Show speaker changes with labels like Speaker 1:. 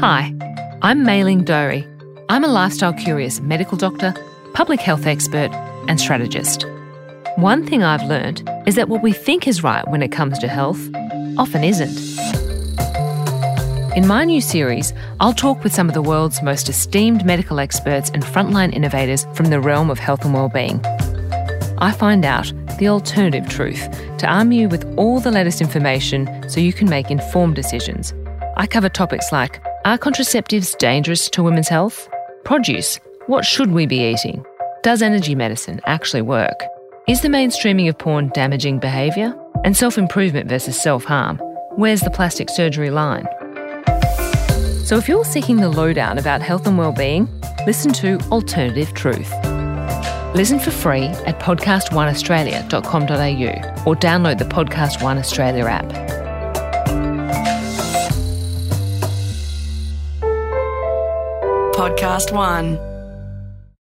Speaker 1: Hi, I'm Mei-Ling Doery. I'm a lifestyle curious medical doctor, public health expert, and strategist. One thing I've learned is that what we think is right when it comes to health often isn't. In my new series, I'll talk with some of the world's most esteemed medical experts and frontline innovators from the realm of health and well-being. I find out the alternative truth to arm you with all the latest information so you can make informed decisions. I cover topics like Are contraceptives dangerous to women's health? Produce What should we be eating? Does energy medicine actually work? Is the mainstreaming of porn damaging behaviour? And self improvement versus self harm? Where's the plastic surgery line? So, if you're seeking the lowdown about health and well-being, listen to Alternative Truth. Listen for free at podcastoneaustralia.com.au or download the Podcast One Australia app.
Speaker 2: Podcast One.